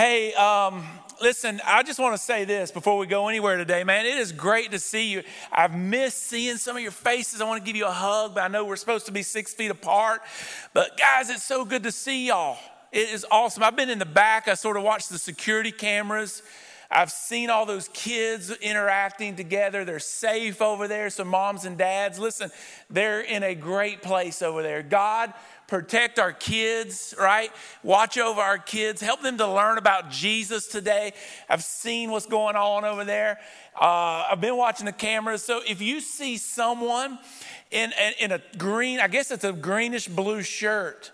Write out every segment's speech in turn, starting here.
Hey, um, listen, I just want to say this before we go anywhere today, man. It is great to see you. I've missed seeing some of your faces. I want to give you a hug, but I know we're supposed to be six feet apart. But guys, it's so good to see y'all. It is awesome. I've been in the back, I sort of watched the security cameras. I've seen all those kids interacting together. They're safe over there. So, moms and dads, listen, they're in a great place over there. God, protect our kids, right? Watch over our kids. Help them to learn about Jesus today. I've seen what's going on over there. Uh, I've been watching the cameras. So, if you see someone in, in, in a green, I guess it's a greenish blue shirt,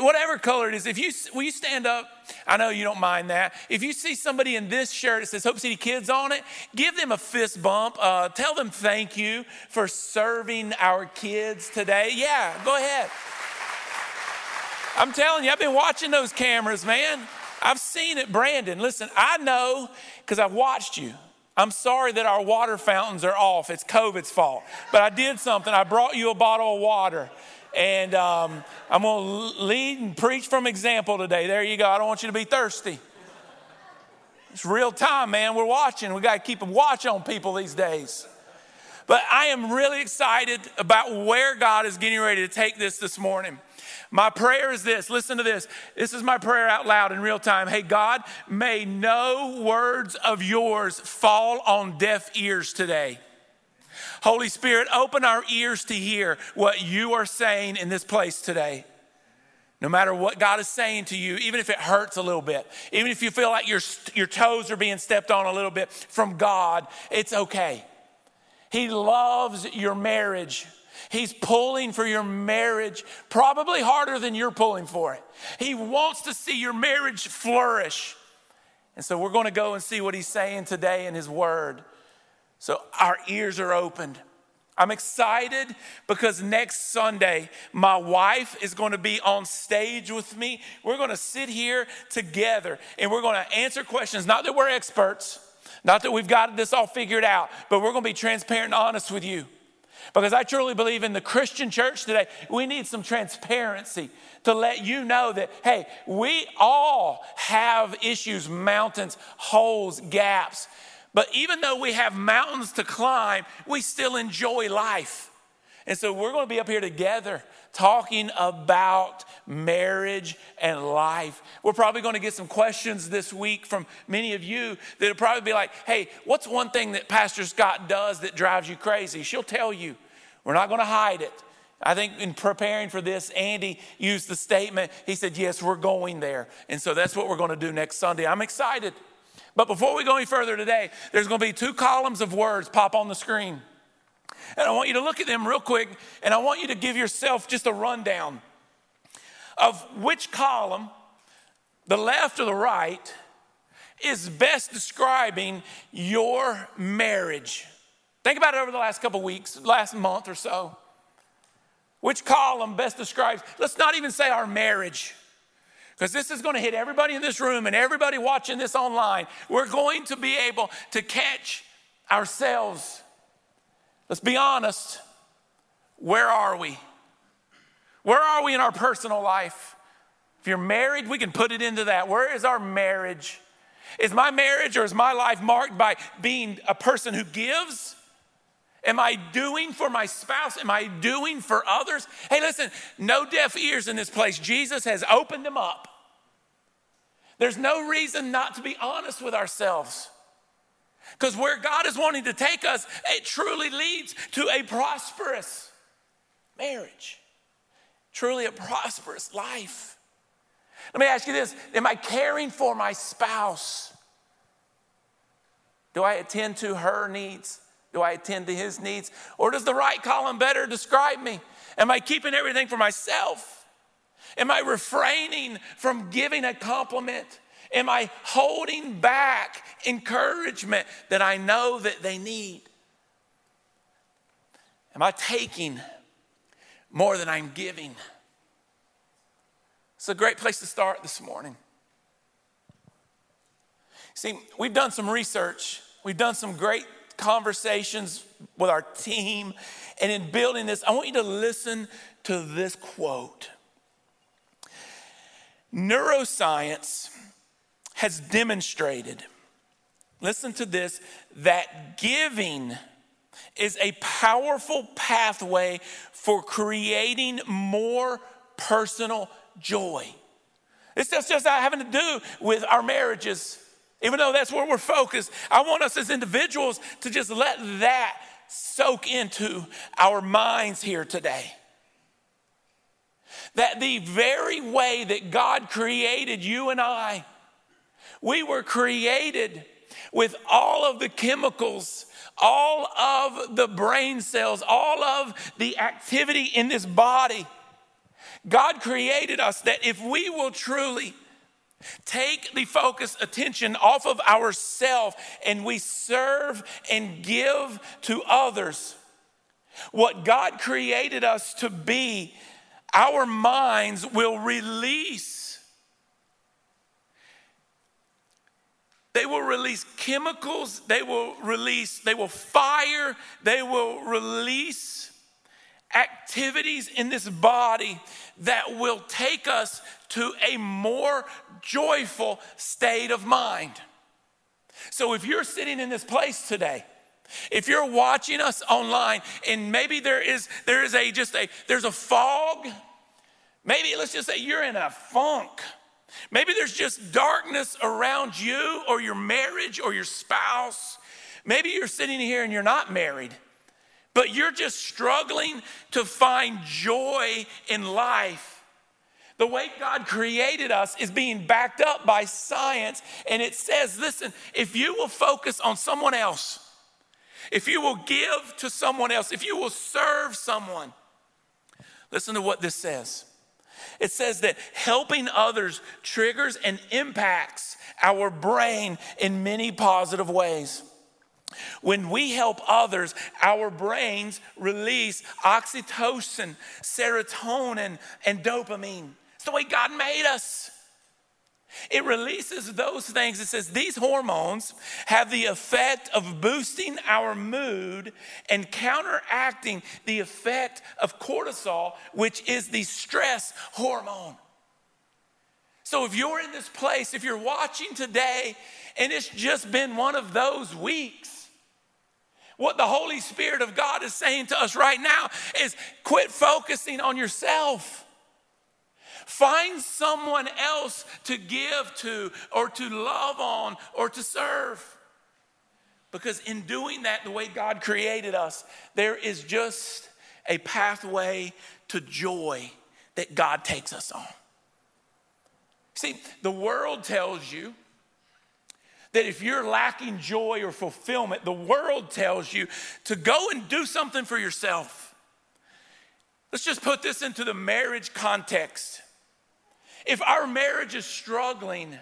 whatever color it is, if you will you stand up? I know you don't mind that. If you see somebody in this shirt that says Hope City Kids on it, give them a fist bump. Uh, tell them thank you for serving our kids today. Yeah, go ahead. I'm telling you, I've been watching those cameras, man. I've seen it, Brandon. Listen, I know because I've watched you. I'm sorry that our water fountains are off. It's COVID's fault. But I did something. I brought you a bottle of water. And um, I'm going to lead and preach from example today. There you go. I don't want you to be thirsty. It's real time, man. We're watching. We got to keep a watch on people these days. But I am really excited about where God is getting ready to take this this morning. My prayer is this listen to this. This is my prayer out loud in real time. Hey, God, may no words of yours fall on deaf ears today. Holy Spirit, open our ears to hear what you are saying in this place today. No matter what God is saying to you, even if it hurts a little bit, even if you feel like your, your toes are being stepped on a little bit from God, it's okay. He loves your marriage. He's pulling for your marriage, probably harder than you're pulling for it. He wants to see your marriage flourish. And so we're going to go and see what he's saying today in his word. So our ears are opened. I'm excited because next Sunday, my wife is going to be on stage with me. We're going to sit here together and we're going to answer questions. Not that we're experts, not that we've got this all figured out, but we're going to be transparent and honest with you. Because I truly believe in the Christian church today, we need some transparency to let you know that, hey, we all have issues, mountains, holes, gaps. But even though we have mountains to climb, we still enjoy life. And so we're going to be up here together talking about marriage and life. We're probably going to get some questions this week from many of you that'll probably be like, hey, what's one thing that Pastor Scott does that drives you crazy? She'll tell you. We're not going to hide it. I think in preparing for this, Andy used the statement. He said, Yes, we're going there. And so that's what we're going to do next Sunday. I'm excited. But before we go any further today, there's going to be two columns of words pop on the screen. And I want you to look at them real quick, and I want you to give yourself just a rundown of which column, the left or the right, is best describing your marriage. Think about it over the last couple weeks, last month or so. Which column best describes, let's not even say our marriage because this is going to hit everybody in this room and everybody watching this online. We're going to be able to catch ourselves. Let's be honest. Where are we? Where are we in our personal life? If you're married, we can put it into that. Where is our marriage? Is my marriage or is my life marked by being a person who gives? Am I doing for my spouse? Am I doing for others? Hey, listen, no deaf ears in this place. Jesus has opened them up. There's no reason not to be honest with ourselves. Because where God is wanting to take us, it truly leads to a prosperous marriage, truly a prosperous life. Let me ask you this Am I caring for my spouse? Do I attend to her needs? Do I attend to his needs? Or does the right column better describe me? Am I keeping everything for myself? Am I refraining from giving a compliment? Am I holding back encouragement that I know that they need? Am I taking more than I'm giving? It's a great place to start this morning. See, we've done some research, we've done some great conversations with our team. And in building this, I want you to listen to this quote Neuroscience has demonstrated, listen to this, that giving is a powerful pathway for creating more personal joy. It's just, just not having to do with our marriages, even though that's where we're focused. I want us as individuals to just let that soak into our minds here today. That the very way that God created you and I, we were created with all of the chemicals, all of the brain cells, all of the activity in this body. God created us that if we will truly take the focus attention off of ourself and we serve and give to others what God created us to be, our minds will release They will release chemicals, they will release, they will fire, they will release activities in this body that will take us to a more joyful state of mind. So if you're sitting in this place today, if you're watching us online and maybe there is there is a just a there's a fog, maybe let's just say you're in a funk Maybe there's just darkness around you or your marriage or your spouse. Maybe you're sitting here and you're not married, but you're just struggling to find joy in life. The way God created us is being backed up by science. And it says, listen, if you will focus on someone else, if you will give to someone else, if you will serve someone, listen to what this says. It says that helping others triggers and impacts our brain in many positive ways. When we help others, our brains release oxytocin, serotonin, and dopamine. It's the way God made us. It releases those things. It says these hormones have the effect of boosting our mood and counteracting the effect of cortisol, which is the stress hormone. So if you're in this place, if you're watching today and it's just been one of those weeks, what the Holy Spirit of God is saying to us right now is quit focusing on yourself Find someone else to give to or to love on or to serve. Because in doing that, the way God created us, there is just a pathway to joy that God takes us on. See, the world tells you that if you're lacking joy or fulfillment, the world tells you to go and do something for yourself. Let's just put this into the marriage context. If our marriage is struggling,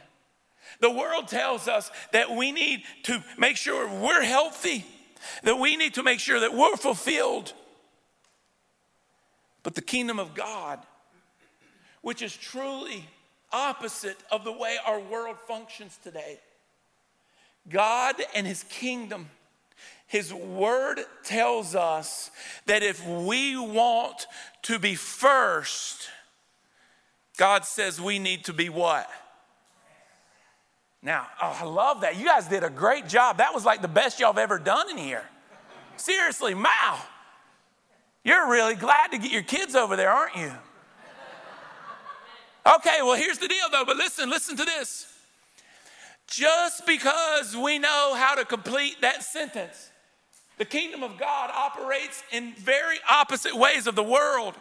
the world tells us that we need to make sure we're healthy, that we need to make sure that we're fulfilled. But the kingdom of God, which is truly opposite of the way our world functions today, God and His kingdom, His word tells us that if we want to be first, God says we need to be what? Now, oh, I love that. You guys did a great job. That was like the best y'all have ever done in here. Seriously, wow. You're really glad to get your kids over there, aren't you? Okay, well, here's the deal though, but listen, listen to this. Just because we know how to complete that sentence, the kingdom of God operates in very opposite ways of the world.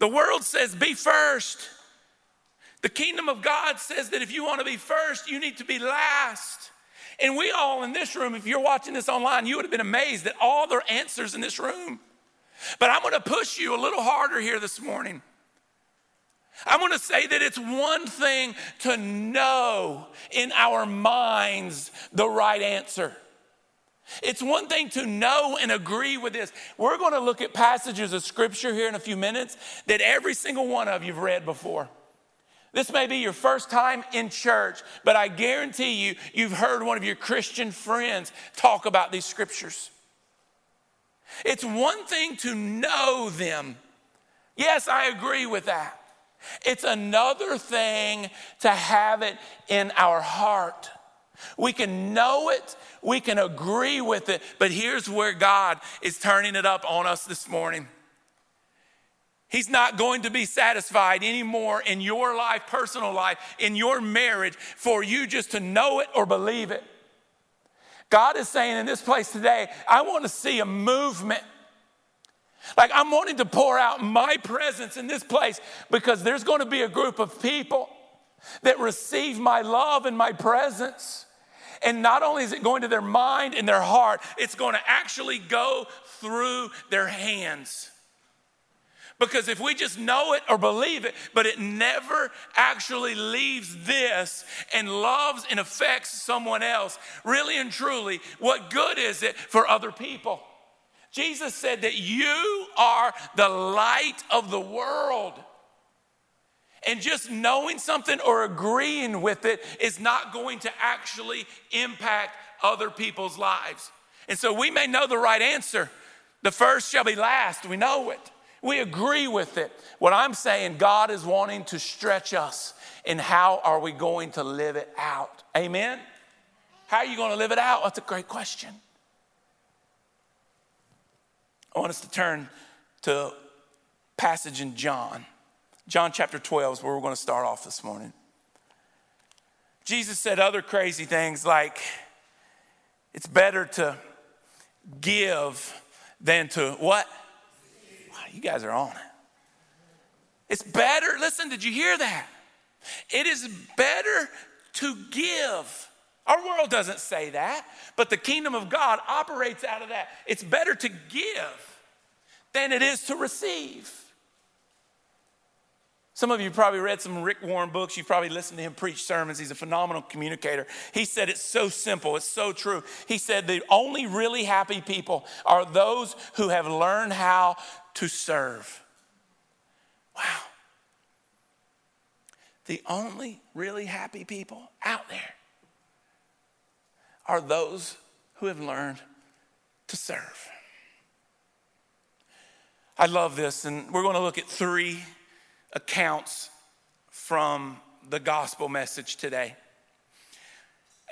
The world says, be first. The kingdom of God says that if you want to be first, you need to be last. And we all in this room, if you're watching this online, you would have been amazed at all the answers in this room. But I'm going to push you a little harder here this morning. I'm going to say that it's one thing to know in our minds the right answer. It's one thing to know and agree with this. We're going to look at passages of scripture here in a few minutes that every single one of you've read before. This may be your first time in church, but I guarantee you, you've heard one of your Christian friends talk about these scriptures. It's one thing to know them. Yes, I agree with that. It's another thing to have it in our heart. We can know it, we can agree with it, but here's where God is turning it up on us this morning. He's not going to be satisfied anymore in your life, personal life, in your marriage, for you just to know it or believe it. God is saying in this place today, I want to see a movement. Like I'm wanting to pour out my presence in this place because there's going to be a group of people that receive my love and my presence. And not only is it going to their mind and their heart, it's going to actually go through their hands. Because if we just know it or believe it, but it never actually leaves this and loves and affects someone else, really and truly, what good is it for other people? Jesus said that you are the light of the world. And just knowing something or agreeing with it is not going to actually impact other people's lives. And so we may know the right answer. The first shall be last. We know it. We agree with it. What I'm saying, God is wanting to stretch us And how are we going to live it out. Amen? How are you going to live it out? That's a great question. I want us to turn to passage in John. John chapter 12 is where we're going to start off this morning. Jesus said other crazy things like, it's better to give than to what? Wow, you guys are on it. It's better, listen, did you hear that? It is better to give. Our world doesn't say that, but the kingdom of God operates out of that. It's better to give than it is to receive. Some of you probably read some Rick Warren books. You've probably listened to him preach sermons. He's a phenomenal communicator. He said it's so simple, it's so true. He said the only really happy people are those who have learned how to serve. Wow. The only really happy people out there are those who have learned to serve. I love this, and we're going to look at three accounts from the gospel message today.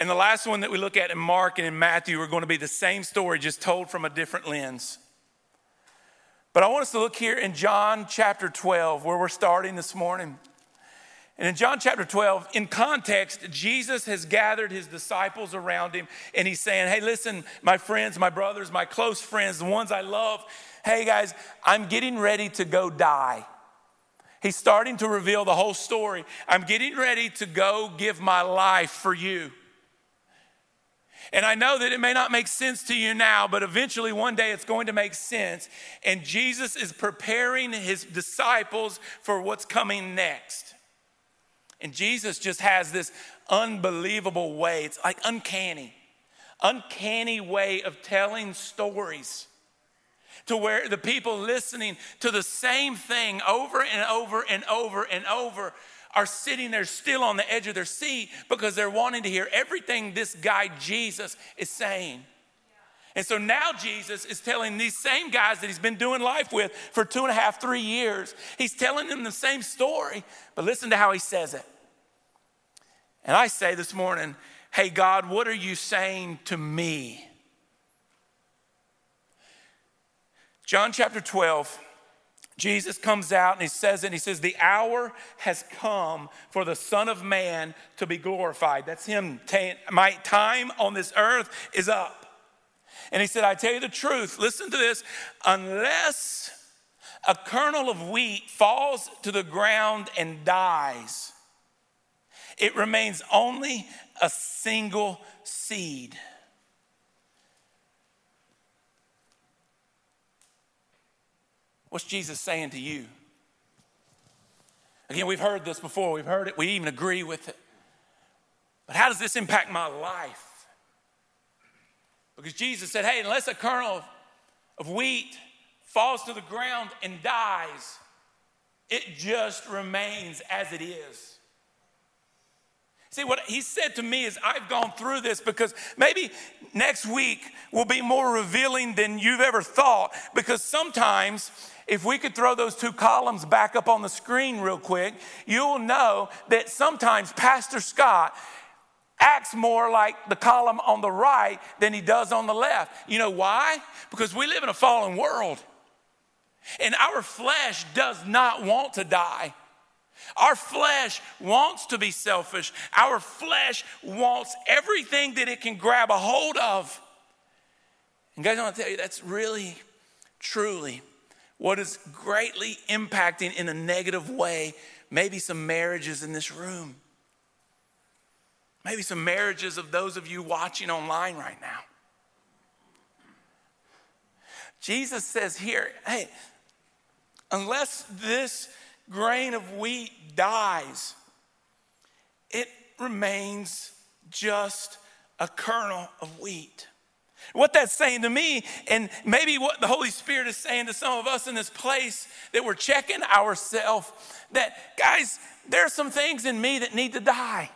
And the last one that we look at in Mark and in Matthew are going to be the same story, just told from a different lens. But I want us to look here in John chapter 12, where we're starting this morning. And in John chapter 12, in context, Jesus has gathered his disciples around him and he's saying, Hey, listen, my friends, my brothers, my close friends, the ones I love, hey guys, I'm getting ready to go die. He's starting to reveal the whole story. I'm getting ready to go give my life for you. And I know that it may not make sense to you now, but eventually one day it's going to make sense. And Jesus is preparing his disciples for what's coming next. And Jesus just has this unbelievable way, it's like uncanny, uncanny way of telling stories to where the people listening to the same thing over and over and over and over are sitting there still on the edge of their seat because they're wanting to hear everything this guy Jesus is saying. And so now Jesus is telling these same guys that he's been doing life with for two and a half, three years, he's telling them the same story, but listen to how he says it. And I say this morning, hey, God, what are you saying to me? John chapter 12, Jesus comes out and he says it, he says, The hour has come for the Son of Man to be glorified. That's him. My time on this earth is up. And he said, I tell you the truth, listen to this, unless a kernel of wheat falls to the ground and dies, it remains only a single seed. What's Jesus saying to you? Again, we've heard this before, we've heard it, we even agree with it. But how does this impact my life? Because Jesus said, hey, unless a kernel of wheat falls to the ground and dies, it just remains as it is. See, what he said to me is, I've gone through this because maybe next week will be more revealing than you've ever thought. Because sometimes if we could throw those two columns back up on the screen real quick, you'll know that sometimes Pastor Scott acts more like the column on the right than he does on the left. You know why? Because we live in a fallen world. And our flesh does not want to die. Our flesh wants to be selfish. Our flesh wants everything that it can grab a hold of. And guys, I want to tell you that's really, truly what is greatly impacting in a negative way maybe some marriages in this room. Maybe some marriages of those of you watching online right now. Jesus says here, hey, unless this grain of wheat dies, it remains just a kernel of wheat. What that's saying to me, and maybe what the Holy Spirit is saying to some of us in this place that we're checking ourselves, that guys, there are some things in me that need to die.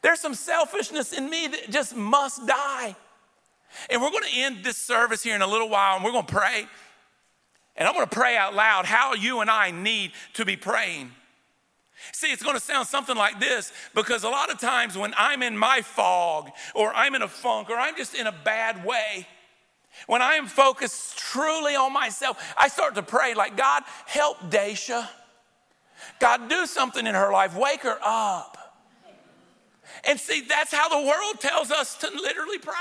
There's some selfishness in me that just must die. And we're going to end this service here in a little while and we're going to pray. And I'm going to pray out loud how you and I need to be praying. See, it's going to sound something like this because a lot of times when I'm in my fog or I'm in a funk or I'm just in a bad way, when I am focused truly on myself, I start to pray like, God, help Daisha. God, do something in her life. Wake her up. And see, that's how the world tells us to literally pray.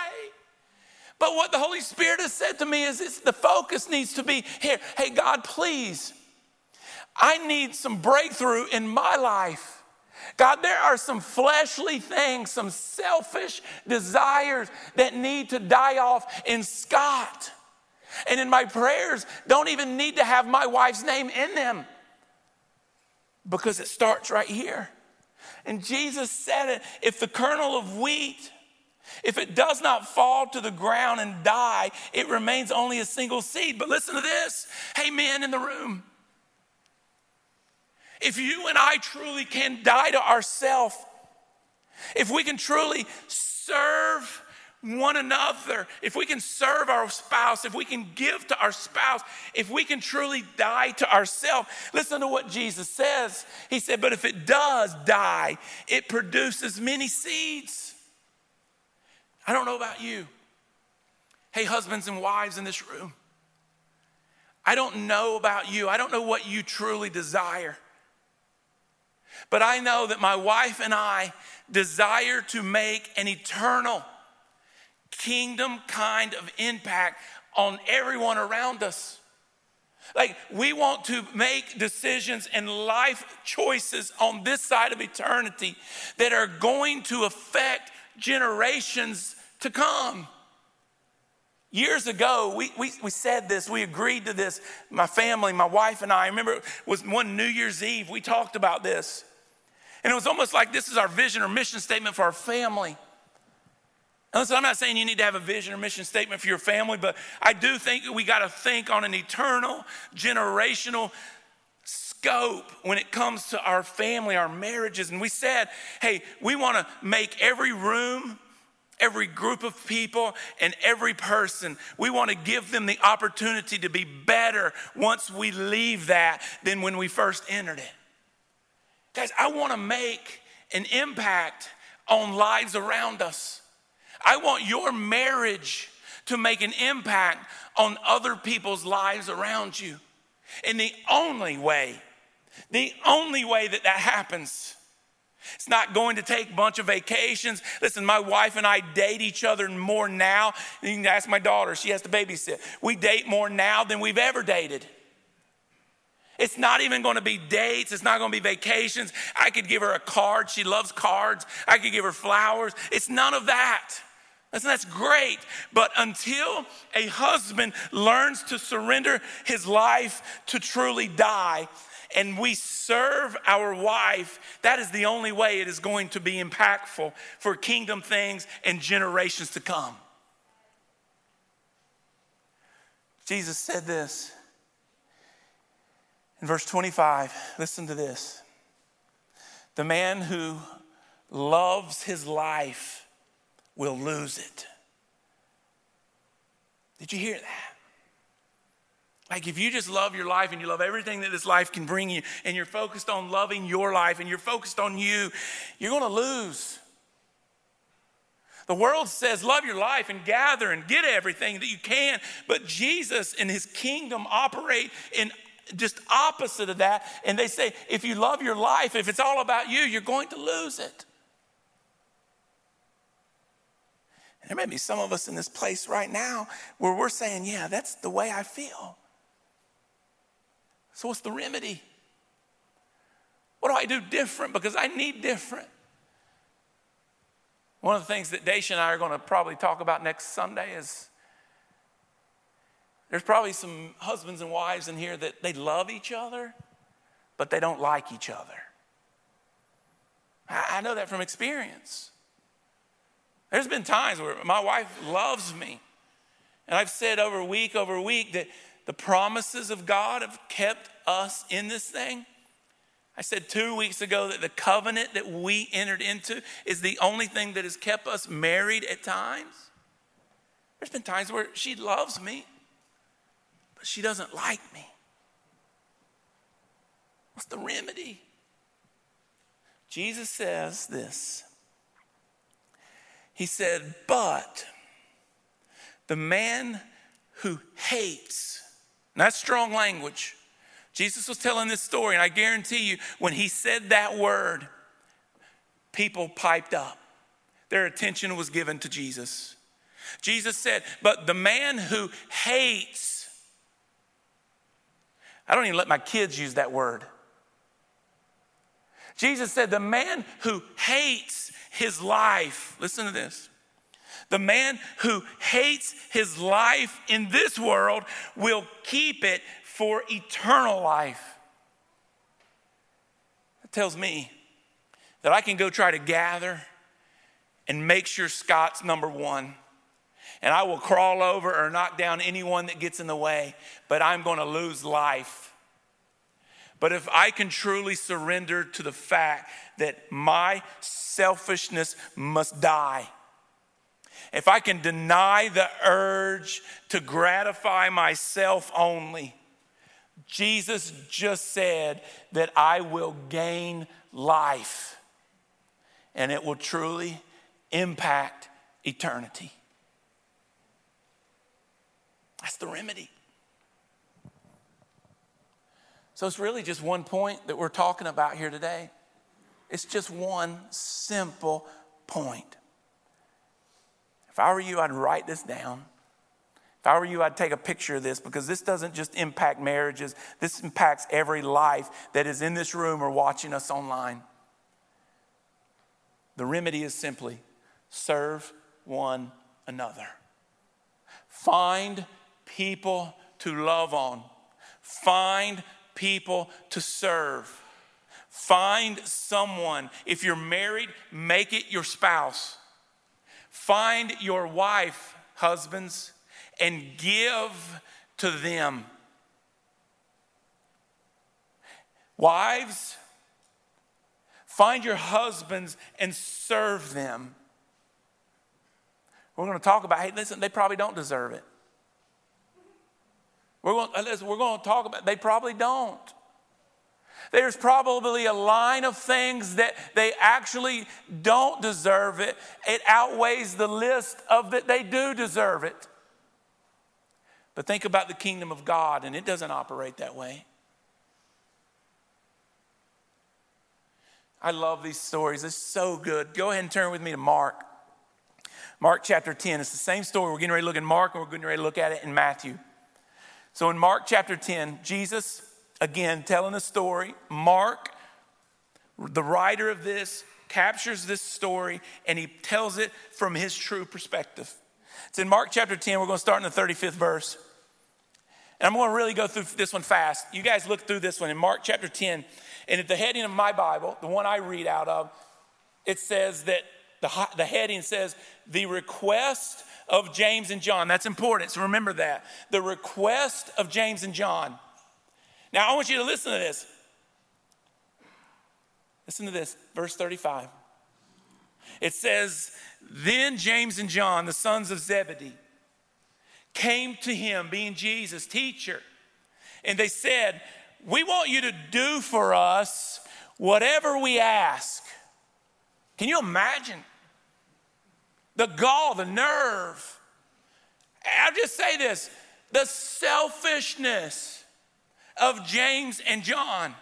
But what the Holy Spirit has said to me is the focus needs to be here. Hey, God, please, I need some breakthrough in my life. God, there are some fleshly things, some selfish desires that need to die off in Scott. And in my prayers, don't even need to have my wife's name in them because it starts right here. And Jesus said it if the kernel of wheat if it does not fall to the ground and die, it remains only a single seed. But listen to this. Hey, men in the room. If you and I truly can die to ourselves, if we can truly serve one another, if we can serve our spouse, if we can give to our spouse, if we can truly die to ourselves, listen to what Jesus says. He said, But if it does die, it produces many seeds. I don't know about you. Hey, husbands and wives in this room, I don't know about you. I don't know what you truly desire. But I know that my wife and I desire to make an eternal kingdom kind of impact on everyone around us. Like, we want to make decisions and life choices on this side of eternity that are going to affect generations to come. Years ago, we, we, we said this, we agreed to this, my family, my wife and I. I remember it was one New Year's Eve, we talked about this. And it was almost like this is our vision or mission statement for our family. And listen, I'm not saying you need to have a vision or mission statement for your family, but I do think we got to think on an eternal, generational scope when it comes to our family, our marriages. And we said, hey, we want to make every room, every group of people, and every person, we want to give them the opportunity to be better once we leave that than when we first entered it. Guys, I want to make an impact on lives around us. I want your marriage to make an impact on other people's lives around you. And the only way the only way that that happens, it's not going to take a bunch of vacations. Listen, my wife and I date each other more now. You can ask my daughter, she has to babysit. We date more now than we've ever dated. It's not even going to be dates. It's not going to be vacations. I could give her a card. She loves cards. I could give her flowers. It's none of that. Listen, that's great. But until a husband learns to surrender his life to truly die, and we serve our wife, that is the only way it is going to be impactful for kingdom things and generations to come. Jesus said this in verse 25. Listen to this. The man who loves his life will lose it. Did you hear that? Like if you just love your life and you love everything that this life can bring you, and you're focused on loving your life and you're focused on you, you're to lose. The world says, love your life and gather and get everything that you can. But Jesus and his kingdom operate in just opposite of that. And they say, if you love your life, if it's all about you, you're going to lose it. There may be some of us in this place right now where we're saying, yeah, that's the way I feel. So, what's the remedy? What do I do different? Because I need different. One of the things that Daisha and I are going to probably talk about next Sunday is there's probably some husbands and wives in here that they love each other, but they don't like each other. I know that from experience. There's been times where my wife loves me, and I've said over week over week that the promises of God have kept us in this thing. I said two weeks ago that the covenant that we entered into is the only thing that has kept us married at times. There's been times where she loves me, but she doesn't like me. What's the remedy? Jesus says this. He said, But the man who hates, that's strong language Jesus was telling this story, and I guarantee you, when he said that word, people piped up. Their attention was given to Jesus. Jesus said, But the man who hates, I don't even let my kids use that word. Jesus said, The man who hates his life, listen to this. The man who hates his life in this world will keep it for eternal life. That tells me that I can go try to gather and make sure Scott's number one. And I will crawl over or knock down anyone that gets in the way, but I'm going to lose life. But if I can truly surrender to the fact that my selfishness must die, if I can deny the urge to gratify myself only, Jesus just said that I will gain life and it will truly impact eternity. That's the remedy. So it's really just one point that we're talking about here today. It's just one simple point. If I were you, I'd write this down if I were you, I'd take a picture of this because this doesn't just impact marriages, this impacts every life that is in this room or watching us online. The remedy is simply serve one another. Find people to love on, find people to serve. Find someone. If you're married, make it your spouse. Find your wife, husbands and give to them. Wives, find your husbands and serve them. We're going to talk about, hey, listen, they probably don't deserve it. We're going, uh, listen, we're going to talk about, they probably don't. There's probably a line of things that they actually don't deserve it. It outweighs the list of that they do deserve it. But think about the kingdom of God, and it doesn't operate that way. I love these stories. It's so good. Go ahead and turn with me to Mark. Mark chapter 10. It's the same story. We're getting ready to look at Mark, and we're getting ready to look at it in Matthew. So in Mark chapter 10, Jesus, again, telling a story. Mark, the writer of this, captures this story and he tells it from his true perspective. It's in Mark chapter 10. We're going to start in the 35th verse. And I'm going to really go through this one fast. You guys look through this one in Mark chapter 10. And at the heading of my Bible, the one I read out of, it says that the, the heading says, the request of James and John. That's important, so remember that. The request of James and John. Now, I want you to listen to this. Listen to this, verse 35. It says, Then James and John, the sons of Zebedee, came to him, being Jesus, teacher, And they said, We want you to do for us whatever we ask. Can you imagine? The gall, the nerve. I'll just say this the selfishness of James and John.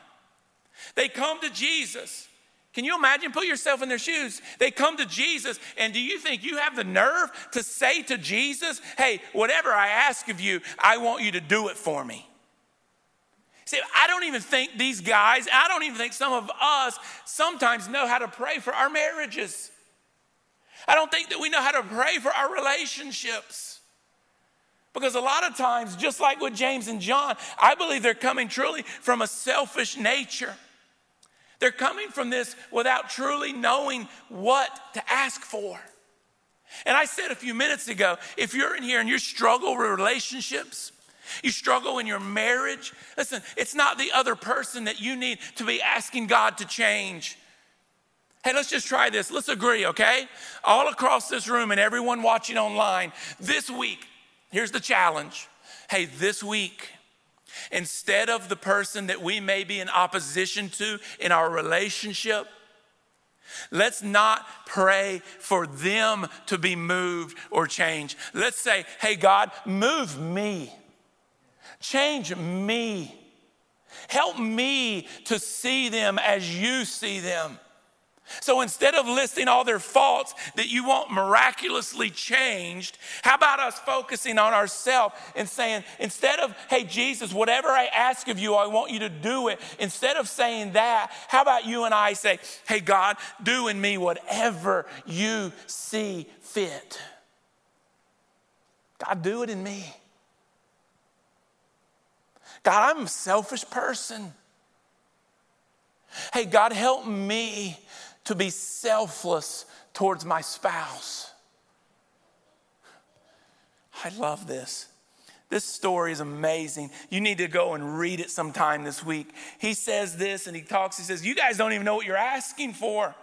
They come to Jesus. Can you imagine? Put yourself in their shoes. They come to Jesus, and do you think you have the nerve to say to Jesus, Hey, whatever I ask of you, I want you to do it for me? See, I don't even think these guys, I don't even think some of us sometimes know how to pray for our marriages. I don't think that we know how to pray for our relationships. Because a lot of times, just like with James and John, I believe they're coming truly from a selfish nature. They're coming from this without truly knowing what to ask for. And I said a few minutes ago if you're in here and you struggle with relationships, you struggle in your marriage, listen, it's not the other person that you need to be asking God to change. Hey, let's just try this. Let's agree, okay? All across this room and everyone watching online, this week, here's the challenge. Hey, this week, instead of the person that we may be in opposition to in our relationship, Let's not pray for them to be moved or changed. Let's say, hey, God, move me. Change me. Help me to see them as you see them. So instead of listing all their faults that you want miraculously changed, how about us focusing on ourselves and saying, instead of, hey, Jesus, whatever I ask of you, I want you to do it. Instead of saying that, how about you and I say, hey, God, do in me whatever you see fit? God, do it in me. God, I'm a selfish person. Hey, God, help me to be selfless towards my spouse. I love this. This story is amazing. You need to go and read it sometime this week. He says this and he talks, he says, You guys don't even know what you're asking for.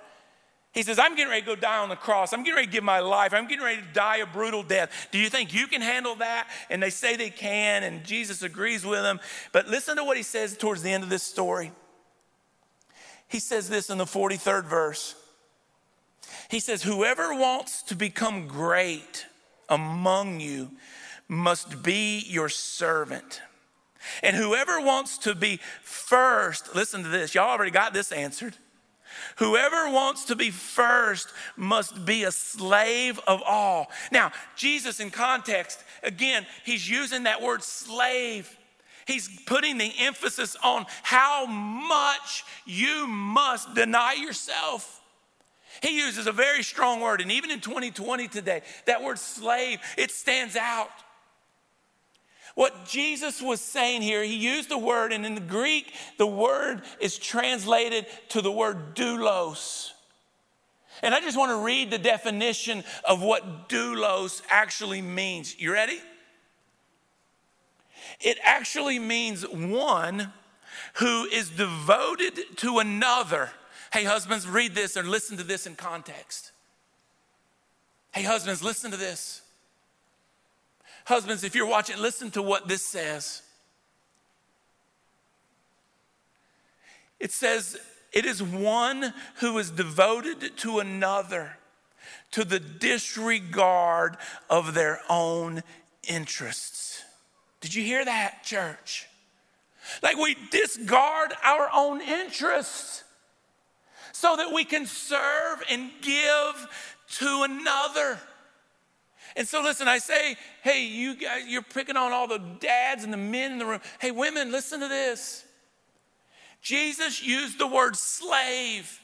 He says, I'm getting ready to go die on the cross. I'm getting ready to give my life. I'm getting ready to die a brutal death. Do you think you can handle that? And they say they can, and Jesus agrees with them. But listen to what he says towards the end of this story. He says this in the 43rd verse. He says, Whoever wants to become great among you must be your servant. And whoever wants to be first, listen to this, y'all already got this answered. Whoever wants to be first must be a slave of all. Now, Jesus, in context, again, he's using that word slave. He's putting the emphasis on how much you must deny yourself. He uses a very strong word, and even in 2020 today, that word slave, it stands out. What Jesus was saying here, he used the word, and in the Greek, the word is translated to the word doulos. And I just want to read the definition of what doulos actually means. You ready? It actually means one who is devoted to another. Hey, husbands, read this or listen to this in context. Hey, husbands, listen to this. Husbands, if you're watching, listen to what this says. It says, It is one who is devoted to another to the disregard of their own interests. Did you hear that, church? Like we discard our own interests so that we can serve and give to another. And so, listen, I say, hey, you guys, you're picking on all the dads and the men in the room. Hey, women, listen to this. Jesus used the word slave,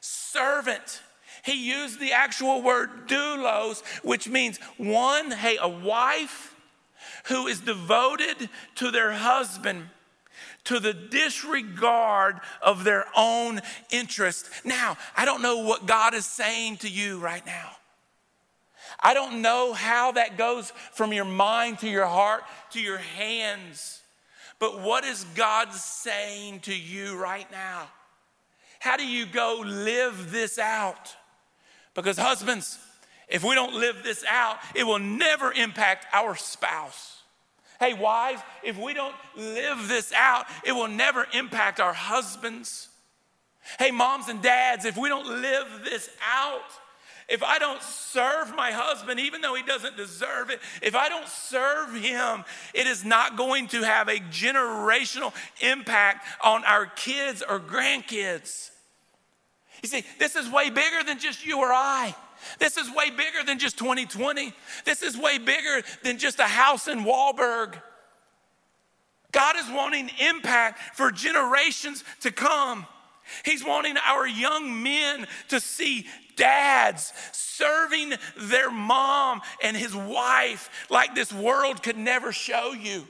servant. He used the actual word doulos, which means one, hey, a wife who is devoted to their husband to the disregard of their own interest. Now, I don't know what God is saying to you right now. I don't know how that goes from your mind to your heart to your hands. But what is God saying to you right now? How do you go live this out? Because, husbands, if we don't live this out, it will never impact our spouse. Hey, wives, if we don't live this out, it will never impact our husbands. Hey, moms and dads, if we don't live this out, if I don't serve my husband, even though he doesn't deserve it, if I don't serve him, it is not going to have a generational impact on our kids or grandkids. You see, this is way bigger than just you or I. This is way bigger than just 2020. This is way bigger than just a house in Wallburg. God is wanting impact for generations to come. He's wanting our young men to see dads serving their mom and his wife like this world could never show you.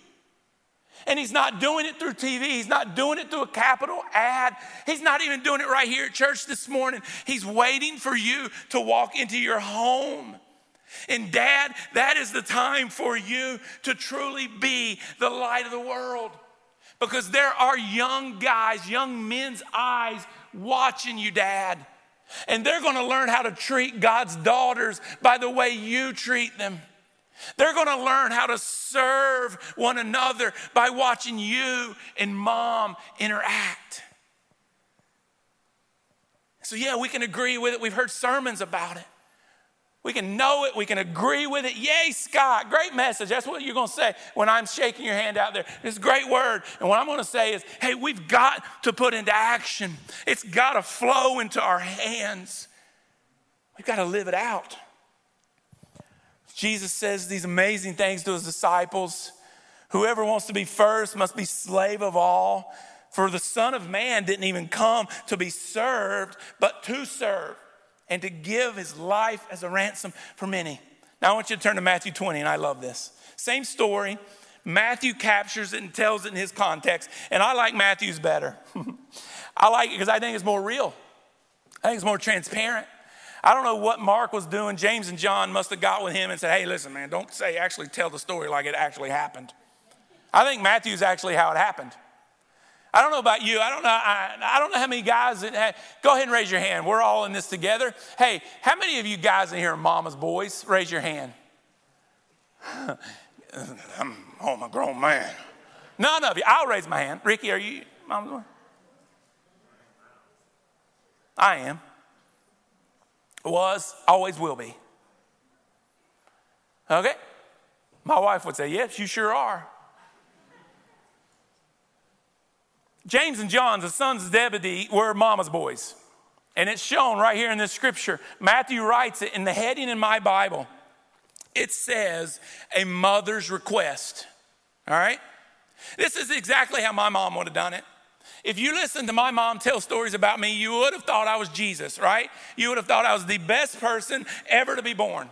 And he's not doing it through TV. He's not doing it through a capital ad. He's not even doing it right here at church this morning. He's waiting for you to walk into your home. And, Dad, that is the time for you to truly be the light of the world. Because there are young guys, young men's eyes watching you, Dad. And they're gonna learn how to treat God's daughters by the way you treat them. They're gonna learn how to serve one another by watching you and mom interact. So, yeah, we can agree with it. We've heard sermons about it. We can know it, we can agree with it. Yay, Scott, great message. That's what you're gonna say when I'm shaking your hand out there. It's a great word. And what I'm gonna say is, hey, we've got to put into action, it's gotta flow into our hands. We've gotta live it out. Jesus says these amazing things to his disciples. Whoever wants to be first must be slave of all. For the Son of Man didn't even come to be served, but to serve and to give his life as a ransom for many. Now I want you to turn to Matthew 20, and I love this. Same story. Matthew captures it and tells it in his context, and I like Matthew's better. I like it because I think it's more real. I think it's more transparent. I don't know what Mark was doing. James and John must have got with him and said, Hey, listen, man, don't say actually tell the story like it actually happened. I think Matthew's actually how it happened. I don't know about you. I don't know. I, I don't know how many guys that have, go ahead and raise your hand. We're all in this together. Hey, how many of you guys in here are mama's boys? Raise your hand. I'm, oh, a grown man. None of you. I'll raise my hand. Ricky, are you mama's boy? I am. Was, always will be. Okay? My wife would say, Yes, you sure are. James and John, the sons of Zebedee, were mama's boys. And it's shown right here in this scripture. Matthew writes it in the heading in my Bible. It says, a mother's request. All right? This is exactly how my mom would have done it. If you listened to my mom tell stories about me, you would have thought I was Jesus, right? You would have thought I was the best person ever to be born.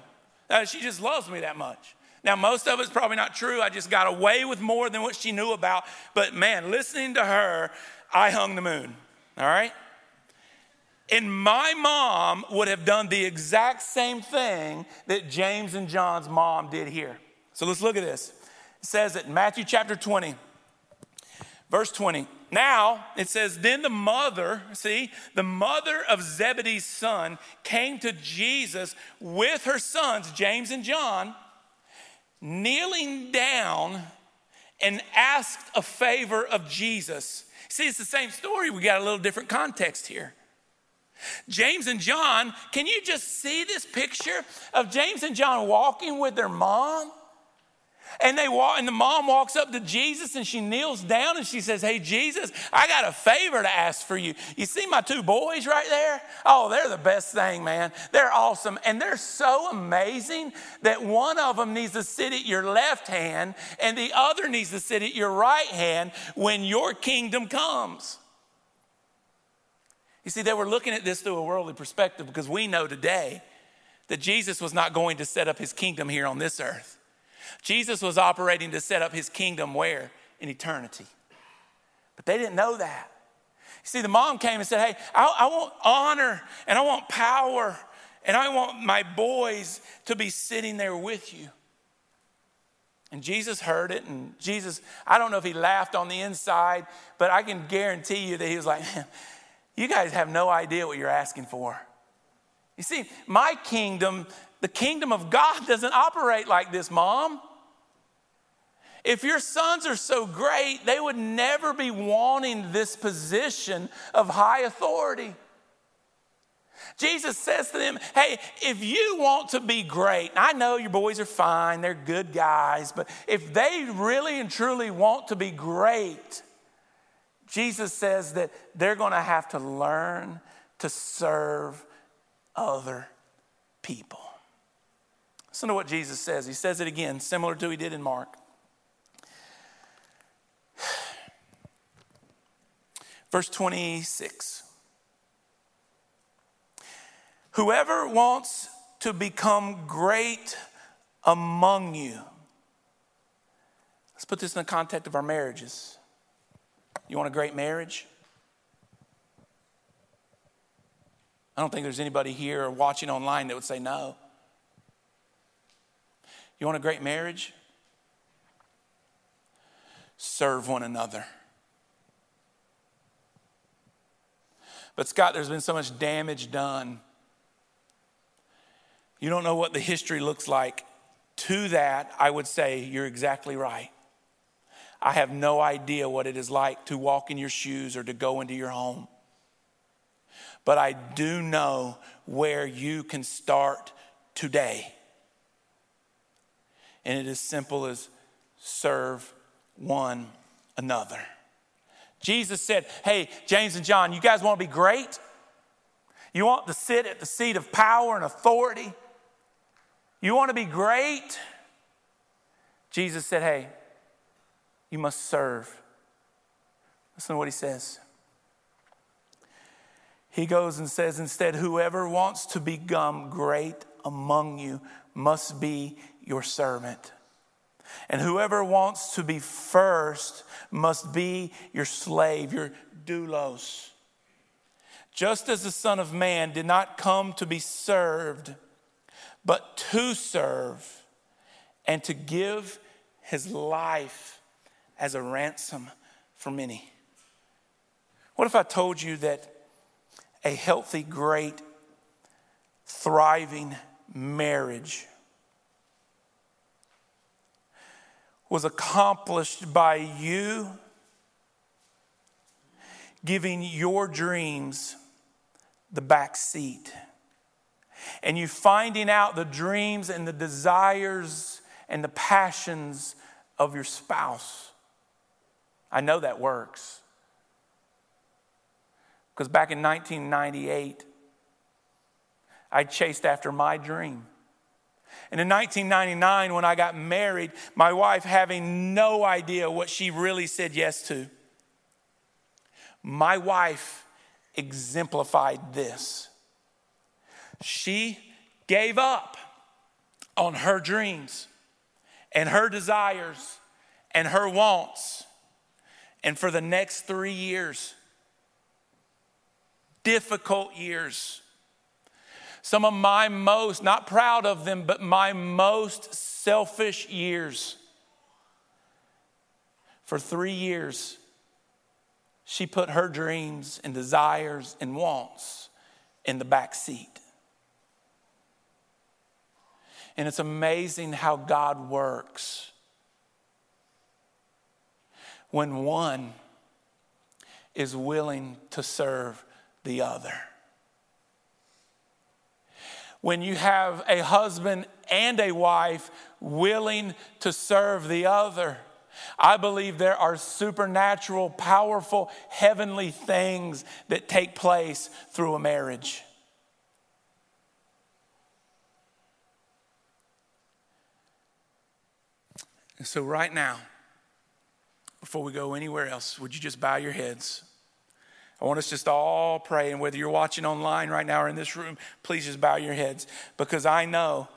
Uh, she just loves me that much. Now, most of it's probably not true. I just got away with more than what she knew about. But man, listening to her, I hung the moon. All right? And my mom would have done the exact same thing that James and John's mom did here. So let's look at this. It says in Matthew chapter 20, verse 20. Now it says, Then the mother, see, the mother of Zebedee's son came to Jesus with her sons, James and John kneeling down and asked a favor of Jesus. See, it's the same story. We got a little different context here. James and John, can you just see this picture of James and John walking with their mom? And they walk, and the mom walks up to Jesus and she kneels down and she says, Hey, Jesus, I got a favor to ask for you. You see my two boys right there? Oh, they're the best thing, man. They're awesome. And they're so amazing that one of them needs to sit at your left hand and the other needs to sit at your right hand when your kingdom comes. You see, they were looking at this through a worldly perspective because we know today that Jesus was not going to set up his kingdom here on this earth. Jesus was operating to set up his kingdom where? In eternity. But they didn't know that. You see, the mom came and said, Hey, I, I want honor and I want power and I want my boys to be sitting there with you. And Jesus heard it, and Jesus, I don't know if he laughed on the inside, but I can guarantee you that he was like, You guys have no idea what you're asking for. You see, my kingdom, the kingdom of God doesn't operate like this, mom. if your sons are so great, they would never be wanting this position of high authority. Jesus says to them, Hey, if you want to be great, I know your boys are fine, they're good guys, but if they really and truly want to be great, Jesus says that they're going to have to learn to serve other people. Listen to what Jesus says. He says it again, similar to he did in Mark. Verse 26. Whoever wants to become great among you, let's put this in the context of our marriages. You want a great marriage? I don't think there's anybody here or watching online that would say no. You want a great marriage? Serve one another. But, Scott, there's been so much damage done. You don't know what the history looks like. To that, I would say you're exactly right. I have no idea what it is like to walk in your shoes or to go into your home. But I do know where you can start today. And it is simple as serve one another. Jesus said, Hey, James and John, you guys want to be great? You want to sit at the seat of power and authority? You want to be great? Jesus said, Hey, you must serve. Listen to what he says. He goes and says, instead, whoever wants to become great among you must be your servant. And whoever wants to be first must be your slave, your doulos. Just as the Son of Man did not come to be served, but to serve and to give his life as a ransom for many. What if I told you that a healthy, great, thriving marriage was accomplished by you giving your dreams the back seat and you finding out the dreams and the desires and the passions of your spouse I know that works. Because back in 1998, I chased after my dream. And in 1999, when I got married, my wife having no idea what she really said yes to, my wife exemplified this. She gave up on her dreams and her desires and her wants and for the next three years, difficult years, some of my most, not proud of them, but my most selfish years. For three years, she put her dreams and desires and wants in the back seat. And it's amazing how God works when one is willing to serve the other. When you have a husband and a wife willing to serve the other, I believe there are supernatural, powerful, heavenly things that take place through a marriage. And so, right now, before we go anywhere else, would you just bow your heads? I want us just to all pray, and whether you're watching online right now or in this room, please just bow your heads because I know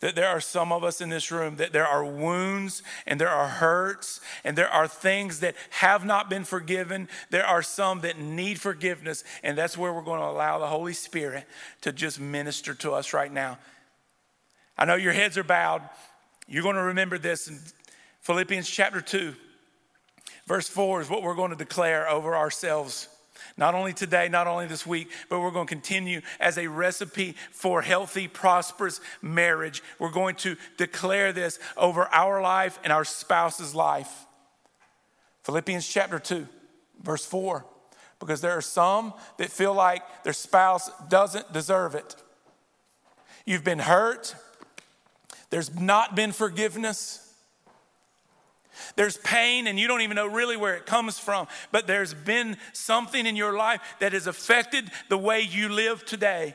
that there are some of us in this room that there are wounds and there are hurts and there are things that have not been forgiven. There are some that need forgiveness, and that's where we're going to allow the Holy Spirit to just minister to us right now. I know your heads are bowed. You're going to remember this in Philippians chapter 2, verse 4 is what we're going to declare over ourselves. Not only today, not only this week, but we're going to continue as a recipe for healthy, prosperous marriage. We're going to declare this over our life and our spouse's life. Philippians chapter 2, verse 4. Because there are some that feel like their spouse doesn't deserve it. You've been hurt, there's not been forgiveness. There's pain, and you don't even know really where it comes from, but there's been something in your life that has affected the way you live today.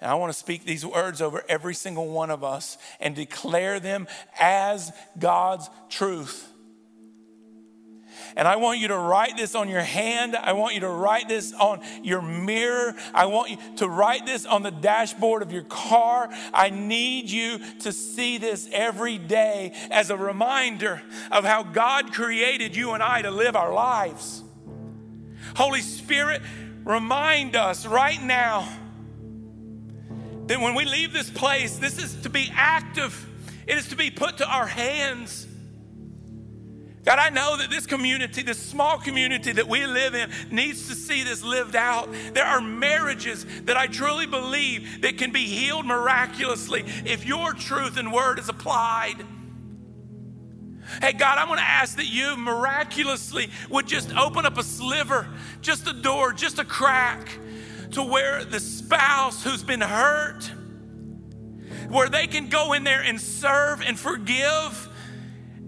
And I want to speak these words over every single one of us and declare them as God's truth. And I want you to write this on your hand. I want you to write this on your mirror. I want you to write this on the dashboard of your car. I need you to see this every day as a reminder of how God created you and I to live our lives. Holy Spirit, remind us right now that when we leave this place, this is to be active, it is to be put to our hands. God, I know that this community, this small community that we live in, needs to see this lived out. There are marriages that I truly believe that can be healed miraculously if your truth and word is applied. Hey, God, I'm gonna ask that you miraculously would just open up a sliver, just a door, just a crack to where the spouse who's been hurt, where they can go in there and serve and forgive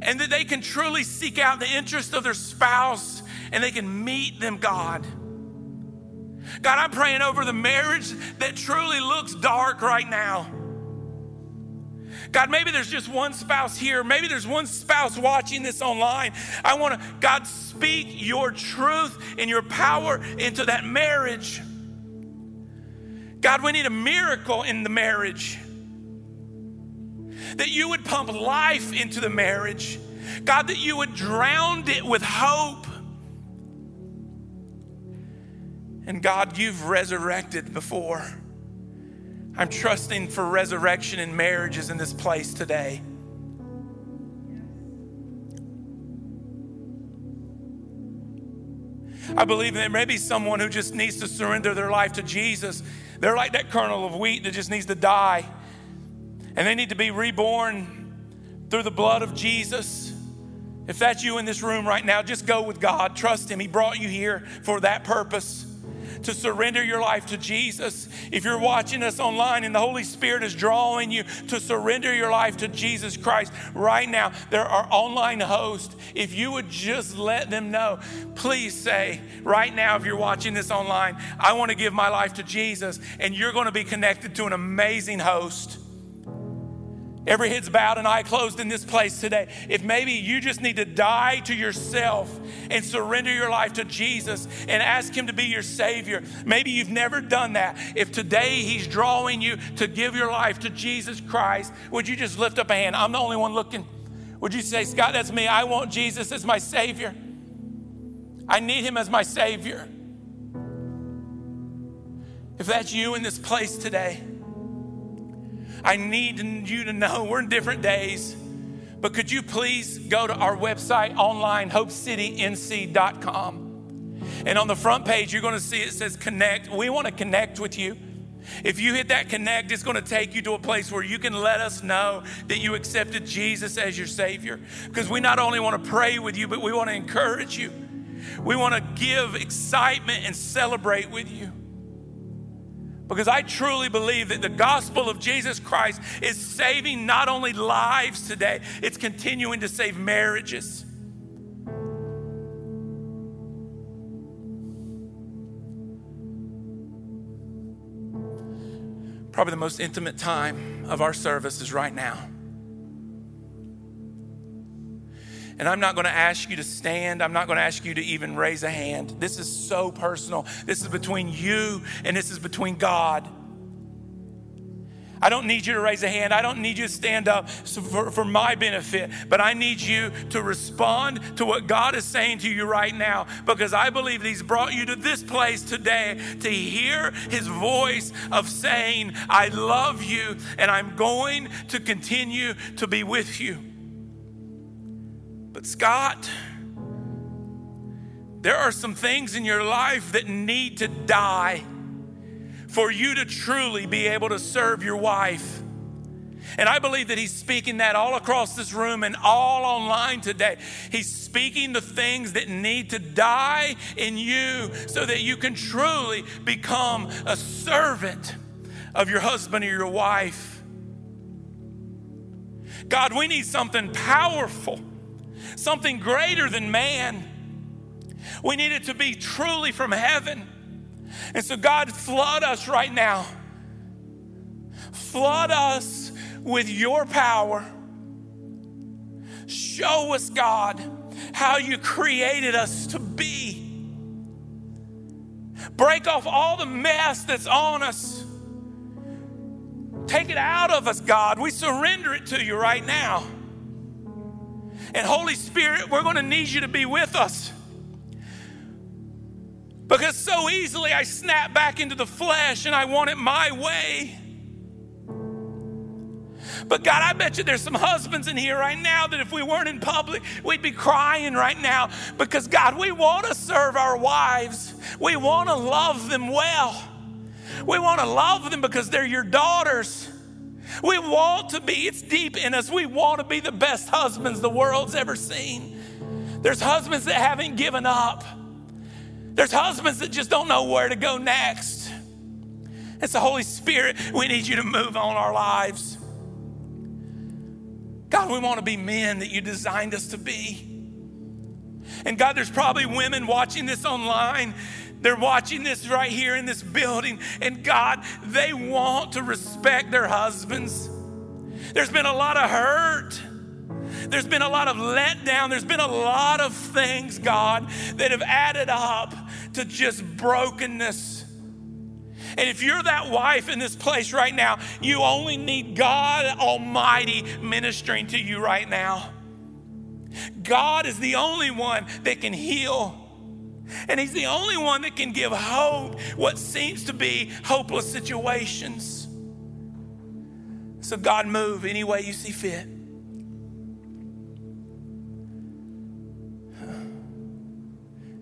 and that they can truly seek out the interest of their spouse and they can meet them, God. God, I'm praying over the marriage that truly looks dark right now. God, maybe there's just one spouse here. Maybe there's one spouse watching this online. I want to, God, speak your truth and your power into that marriage. God, we need a miracle in the marriage that you would pump life into the marriage. God, that you would drown it with hope. And God, you've resurrected before. I'm trusting for resurrection in marriages in this place today. I believe there may be someone who just needs to surrender their life to Jesus. They're like that kernel of wheat that just needs to die and they need to be reborn through the blood of Jesus. If that's you in this room right now, just go with God. Trust Him. He brought you here for that purpose to surrender your life to Jesus. If you're watching us online and the Holy Spirit is drawing you to surrender your life to Jesus Christ right now, there are online hosts. If you would just let them know, please say right now, if you're watching this online, I want to give my life to Jesus, and you're going to be connected to an amazing host Every head's bowed and eye closed in this place today. If maybe you just need to die to yourself and surrender your life to Jesus and ask Him to be your Savior, maybe you've never done that. If today He's drawing you to give your life to Jesus Christ, would you just lift up a hand? I'm the only one looking. Would you say, Scott, that's me. I want Jesus as my Savior. I need Him as my Savior. If that's you in this place today, I need you to know we're in different days, but could you please go to our website online, hopecitync.com. And on the front page, you're going to see it says connect. We want to connect with you. If you hit that connect, it's going to take you to a place where you can let us know that you accepted Jesus as your Savior. Because we not only want to pray with you, but we want to encourage you. We want to give excitement and celebrate with you. Because I truly believe that the gospel of Jesus Christ is saving not only lives today, it's continuing to save marriages. Probably the most intimate time of our service is right now. And I'm not going to ask you to stand. I'm not going to ask you to even raise a hand. This is so personal. This is between you and this is between God. I don't need you to raise a hand. I don't need you to stand up for, for my benefit, but I need you to respond to what God is saying to you right now because I believe He's brought you to this place today to hear His voice of saying, I love you and I'm going to continue to be with you. But Scott, There are some things in your life that need to die for you to truly be able to serve your wife. And I believe that he's speaking that all across this room and all online today. He's speaking the things that need to die in you so that you can truly become a servant of your husband or your wife. God, we need something powerful, something greater than man. We need it to be truly from heaven. And so, God, flood us right now. Flood us with your power. Show us, God, how you created us to be. Break off all the mess that's on us. Take it out of us, God. We surrender it to you right now. And Holy Spirit, we're going to need you to be with us. Because so easily I snap back into the flesh and I want it my way. But God, I bet you there's some husbands in here right now that if we weren't in public, we'd be crying right now because God, we want to serve our wives. We want to love them well. We want to love them because they're your daughters. We want to be, it's deep in us. We want to be the best husbands the world's ever seen. There's husbands that haven't given up. There's husbands that just don't know where to go next. It's the Holy Spirit. We need you to move on our lives. God, we want to be men that you designed us to be. And God, there's probably women watching this online. They're watching this right here in this building. And God, they want to respect their husbands. There's been a lot of hurt. There's been a lot of letdown. There's been a lot of things, God, that have added up to just brokenness. And if you're that wife in this place right now, you only need God Almighty ministering to you right now. God is the only one that can heal. And He's the only one that can give hope what seems to be hopeless situations. So, God, move any way you see fit.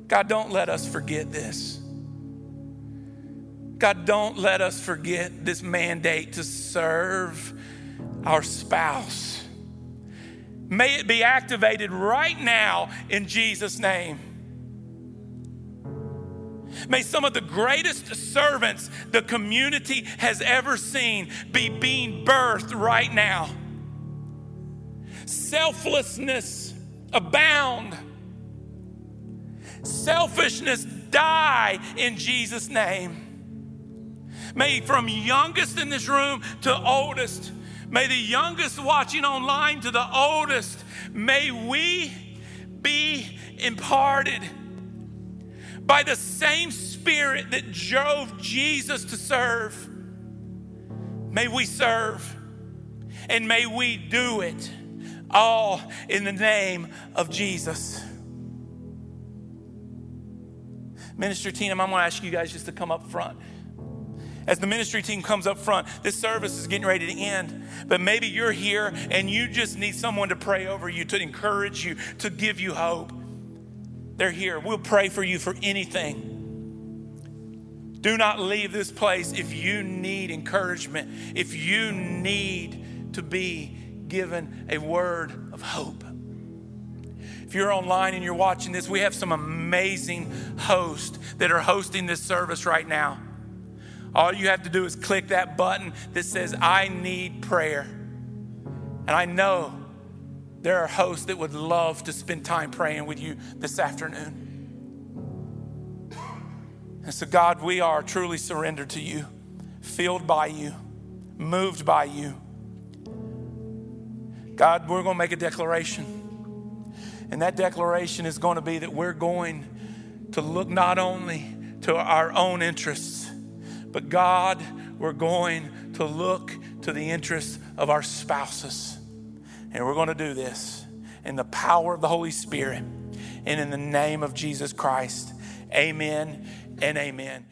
God, don't let us forget this. God, don't let us forget this mandate to serve our spouse. May it be activated right now in Jesus' name. May some of the greatest servants the community has ever seen be being birthed right now. Selflessness abound. Selfishness die in Jesus' name. May from youngest in this room to oldest, may the youngest watching online to the oldest, may we be imparted by the same spirit that drove Jesus to serve. May we serve and may we do it all in the name of Jesus. Minister team, I'm to ask you guys just to come up front as the ministry team comes up front, this service is getting ready to end. But maybe you're here and you just need someone to pray over you, to encourage you, to give you hope. They're here. We'll pray for you for anything. Do not leave this place if you need encouragement, if you need to be given a word of hope. If you're online and you're watching this, we have some amazing hosts that are hosting this service right now. All you have to do is click that button that says, I need prayer. And I know there are hosts that would love to spend time praying with you this afternoon. And so, God, we are truly surrendered to you, filled by you, moved by you. God, we're going to make a declaration. And that declaration is going to be that we're going to look not only to our own interests, but God, we're going to look to the interests of our spouses. And we're going to do this in the power of the Holy Spirit and in the name of Jesus Christ. Amen and amen.